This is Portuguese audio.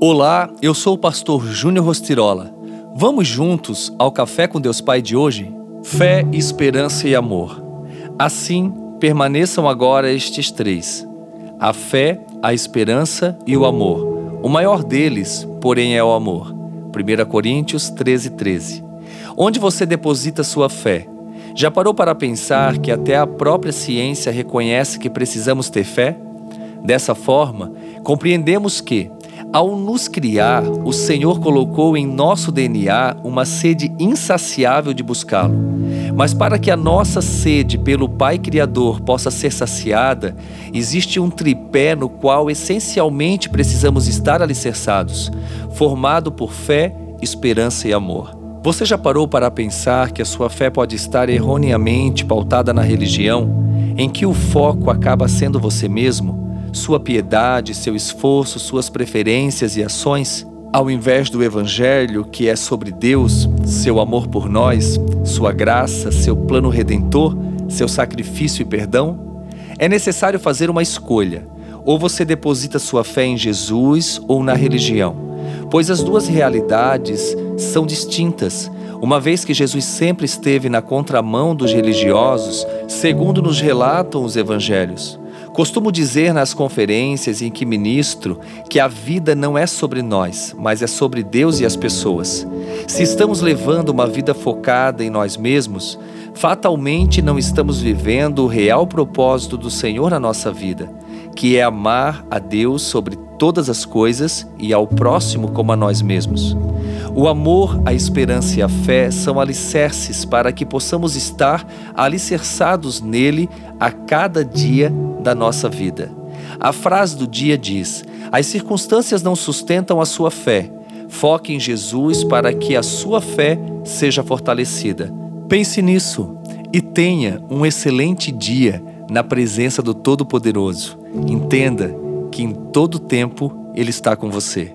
Olá, eu sou o pastor Júnior Rostirola. Vamos juntos ao Café com Deus Pai de hoje? Fé, esperança e amor. Assim, permaneçam agora estes três: a fé, a esperança e o amor. O maior deles, porém, é o amor. 1 Coríntios 13, 13. Onde você deposita sua fé? Já parou para pensar que até a própria ciência reconhece que precisamos ter fé? Dessa forma, compreendemos que, ao nos criar, o Senhor colocou em nosso DNA uma sede insaciável de buscá-lo. Mas para que a nossa sede pelo Pai Criador possa ser saciada, existe um tripé no qual essencialmente precisamos estar alicerçados, formado por fé, esperança e amor. Você já parou para pensar que a sua fé pode estar erroneamente pautada na religião, em que o foco acaba sendo você mesmo, sua piedade, seu esforço, suas preferências e ações, ao invés do Evangelho, que é sobre Deus, seu amor por nós, sua graça, seu plano redentor, seu sacrifício e perdão? É necessário fazer uma escolha. Ou você deposita sua fé em Jesus ou na religião, pois as duas realidades são distintas, uma vez que Jesus sempre esteve na contramão dos religiosos, segundo nos relatam os evangelhos. Costumo dizer nas conferências em que ministro que a vida não é sobre nós, mas é sobre Deus e as pessoas. Se estamos levando uma vida focada em nós mesmos, fatalmente não estamos vivendo o real propósito do Senhor na nossa vida, que é amar a Deus sobre todas as coisas e ao próximo como a nós mesmos. O amor, a esperança e a fé são alicerces para que possamos estar alicerçados nele a cada dia da nossa vida. A frase do dia diz: As circunstâncias não sustentam a sua fé. Foque em Jesus para que a sua fé seja fortalecida. Pense nisso e tenha um excelente dia na presença do Todo-Poderoso. Entenda que em todo tempo Ele está com você.